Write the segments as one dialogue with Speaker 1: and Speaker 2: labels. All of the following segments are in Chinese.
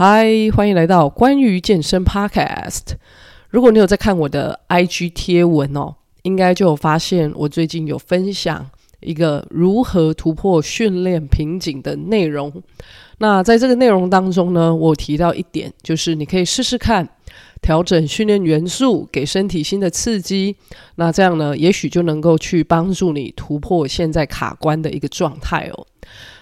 Speaker 1: 嗨，欢迎来到关于健身 Podcast。如果你有在看我的 IG 贴文哦，应该就有发现我最近有分享一个如何突破训练瓶颈的内容。那在这个内容当中呢，我提到一点，就是你可以试试看调整训练元素，给身体新的刺激。那这样呢，也许就能够去帮助你突破现在卡关的一个状态哦。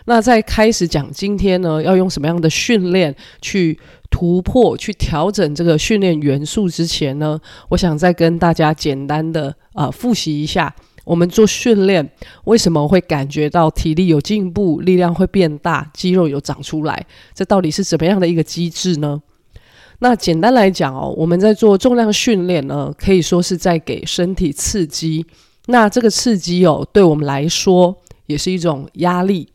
Speaker 1: 那在开始讲今天呢，要用什么样的训练去突破、去调整这个训练元素之前呢，我想再跟大家简单的啊、复习一下，我们做训练为什么会感觉到体力有进步、力量会变大、肌肉有长出来，这到底是怎么样的一个机制呢？那简单来讲哦，我们在做重量训练呢，可以说是在给身体刺激。那这个刺激哦，对我们来说也是一种压力。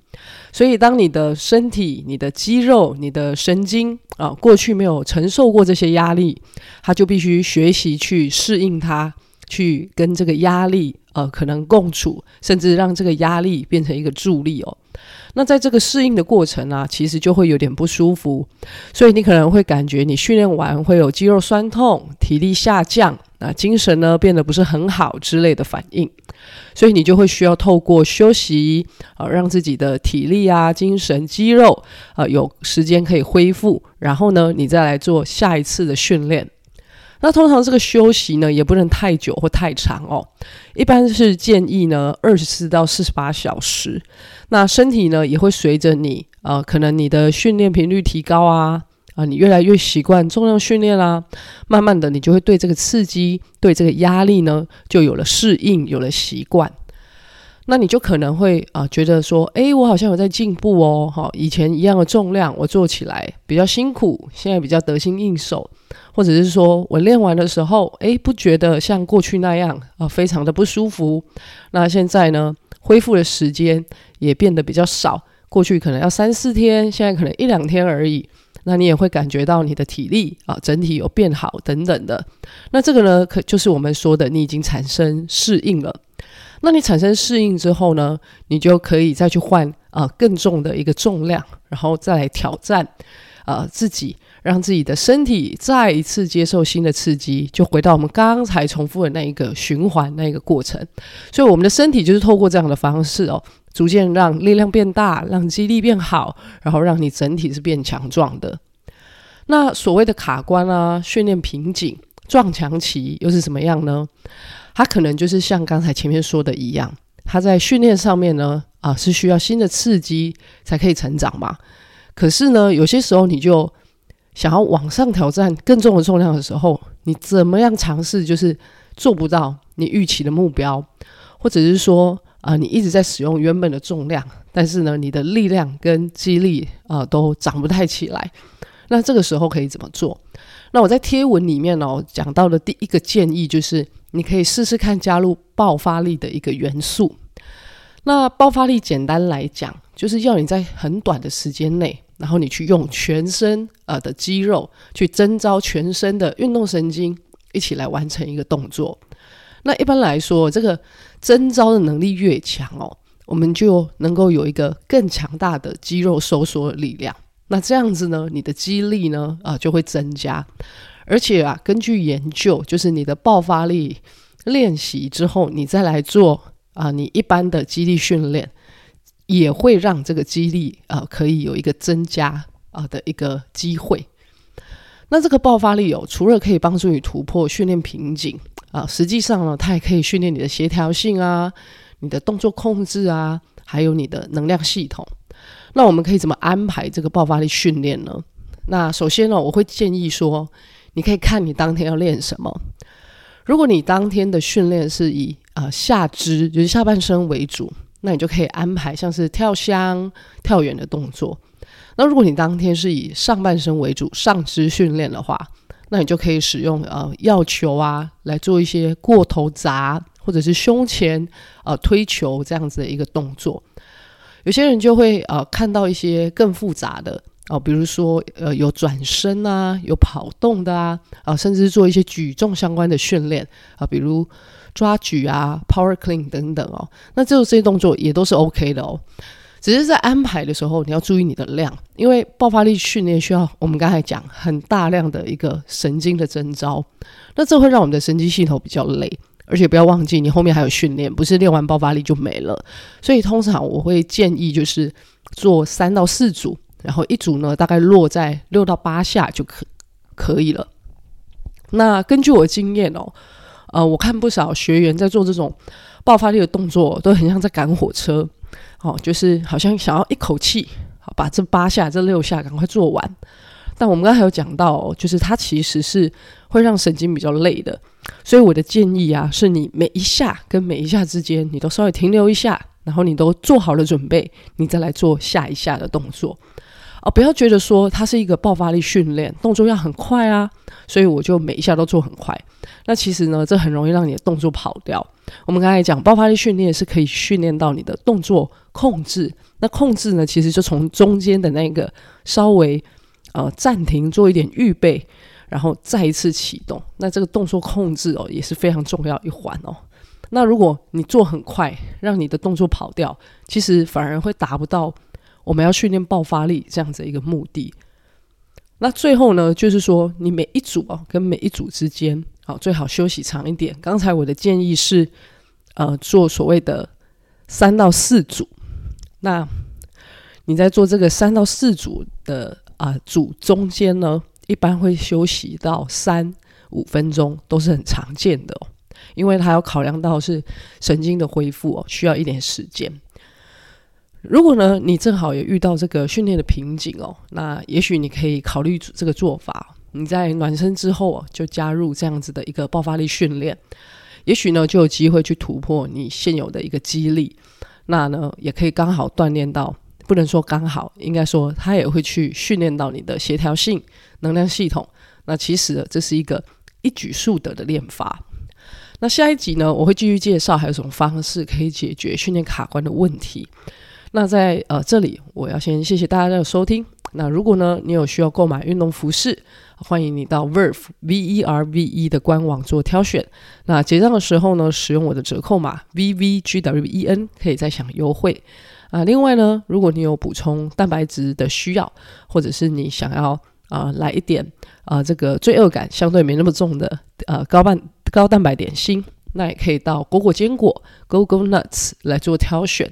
Speaker 1: 所以，当你的身体、你的肌肉、你的神经啊，过去没有承受过这些压力，它就必须学习去适应它，去跟这个压力呃可能共处，甚至让这个压力变成一个助力哦。那在这个适应的过程啊，其实就会有点不舒服，所以你可能会感觉你训练完会有肌肉酸痛、体力下降。那精神呢，变得不是很好之类的反应，所以你就会需要透过休息啊，让自己的体力啊、精神、肌肉啊有时间可以恢复，然后呢，你再来做下一次的训练。那通常这个休息呢，也不能太久或太长哦，一般是建议呢二十四到四十八小时。那身体呢，也会随着你啊，可能你的训练频率提高啊。啊，你越来越习惯重量训练啦，慢慢的你就会对这个刺激、对这个压力呢，就有了适应，有了习惯。那你就可能会啊，觉得说，诶，我好像有在进步哦，哈，以前一样的重量我做起来比较辛苦，现在比较得心应手，或者是说我练完的时候，诶，不觉得像过去那样啊，非常的不舒服。那现在呢，恢复的时间也变得比较少，过去可能要三四天，现在可能一两天而已。那你也会感觉到你的体力啊，整体有变好等等的。那这个呢，可就是我们说的，你已经产生适应了。那你产生适应之后呢，你就可以再去换啊更重的一个重量，然后再来挑战啊自己，让自己的身体再一次接受新的刺激，就回到我们刚才重复的那一个循环那一个过程。所以我们的身体就是透过这样的方式哦。逐渐让力量变大，让肌力变好，然后让你整体是变强壮的。那所谓的卡关啊，训练瓶颈、撞墙期又是什么样呢？它可能就是像刚才前面说的一样，它在训练上面呢，啊，是需要新的刺激才可以成长嘛。可是呢，有些时候你就想要往上挑战更重的重量的时候，你怎么样尝试就是做不到你预期的目标，或者是说，啊、你一直在使用原本的重量，但是呢，你的力量跟肌力啊、都长不太起来。那这个时候可以怎么做？那我在贴文里面哦讲到的第一个建议就是，你可以试试看加入爆发力的一个元素。那爆发力简单来讲，就是要你在很短的时间内，然后你去用全身呃的肌肉去征召全身的运动神经，一起来完成一个动作。那一般来说，这个征召的能力越强哦，我们就能够有一个更强大的肌肉收缩力量。那这样子呢，你的肌力呢啊、就会增加。而且啊，根据研究，就是你的爆发力练习之后，你再来做啊、你一般的肌力训练，也会让这个肌力啊、可以有一个增加啊、的一个机会。那这个爆发力哦，除了可以帮助你突破训练瓶颈。啊，实际上呢，它也可以训练你的协调性啊，你的动作控制啊，还有你的能量系统。那我们可以怎么安排这个爆发力训练呢？那首先呢，我会建议说，你可以看你当天要练什么。如果你当天的训练是以呃下肢，就是下半身为主，那你就可以安排像是跳箱、跳远的动作。那如果你当天是以上半身为主，上肢训练的话，那你就可以使用呃药球啊来做一些过头砸，或者是胸前呃推球这样子的一个动作。有些人就会呃看到一些更复杂的哦、呃，比如说呃有转身啊，有跑动的啊，啊、甚至做一些举重相关的训练啊、比如抓举啊、power clean 等等哦。那这这些动作也都是 OK 的哦。只是在安排的时候，你要注意你的量，因为爆发力训练需要我们刚才讲很大量的一个神经的征召，那这会让我们的神经系统比较累，而且不要忘记你后面还有训练，不是练完爆发力就没了。所以通常我会建议就是做三到四组，然后一组呢大概落在六到八下就可可以了。那根据我的经验哦，呃，我看不少学员在做这种爆发力的动作，都很像在赶火车。哦，就是好像想要一口气好把这八下、这六下赶快做完，但我们刚才有讲到，就是它其实是会让神经比较累的，所以我的建议啊，是你每一下跟每一下之间，你都稍微停留一下，然后你都做好了准备，你再来做下一下的动作。哦，不要觉得说它是一个爆发力训练，动作要很快啊，所以我就每一下都做很快。那其实呢，这很容易让你的动作跑掉。我们刚才讲爆发力训练是可以训练到你的动作控制。那控制呢，其实就从中间的那个稍微呃暂停，做一点预备，然后再一次启动。那这个动作控制哦，也是非常重要一环哦。那如果你做很快，让你的动作跑掉，其实反而会达不到。我们要训练爆发力这样子一个目的。那最后呢，就是说你每一组哦，跟每一组之间，好，最好休息长一点。刚才我的建议是，呃，做所谓的三到四组。那你在做这个三到四组的啊、组中间呢，一般会休息到三五分钟，都是很常见的哦。因为它要考量到是神经的恢复哦，需要一点时间。如果呢，你正好也遇到这个训练的瓶颈哦，那也许你可以考虑这个做法。你在暖身之后哦，就加入这样子的一个爆发力训练，也许呢就有机会去突破你现有的一个肌力。那呢，也可以刚好锻炼到，不能说刚好，应该说它也会去训练到你的协调性、能量系统。那其实这是一个一举数得的练法。那下一集呢，我会继续介绍还有什么方式可以解决训练卡关的问题。那在呃这里，我要先谢谢大家的收听。那如果呢，你有需要购买运动服饰，欢迎你到 Verve V E R V E 的官网做挑选。那结账的时候呢，使用我的折扣码 V V G W E N 可以再享优惠。啊，另外呢，如果你有补充蛋白质的需要，或者是你想要啊、来一点啊、这个罪恶感相对没那么重的呃高半高蛋白点心，那也可以到果果坚果 Go Go Nuts 来做挑选。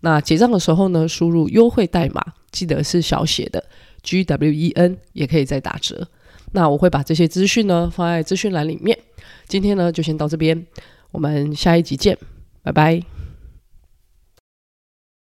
Speaker 1: 那结账的时候呢，输入优惠代码，记得是小写的 G W E N，也可以再打折。那我会把这些资讯呢放在资讯栏里面。今天呢就先到这边，我们下一集见，拜拜。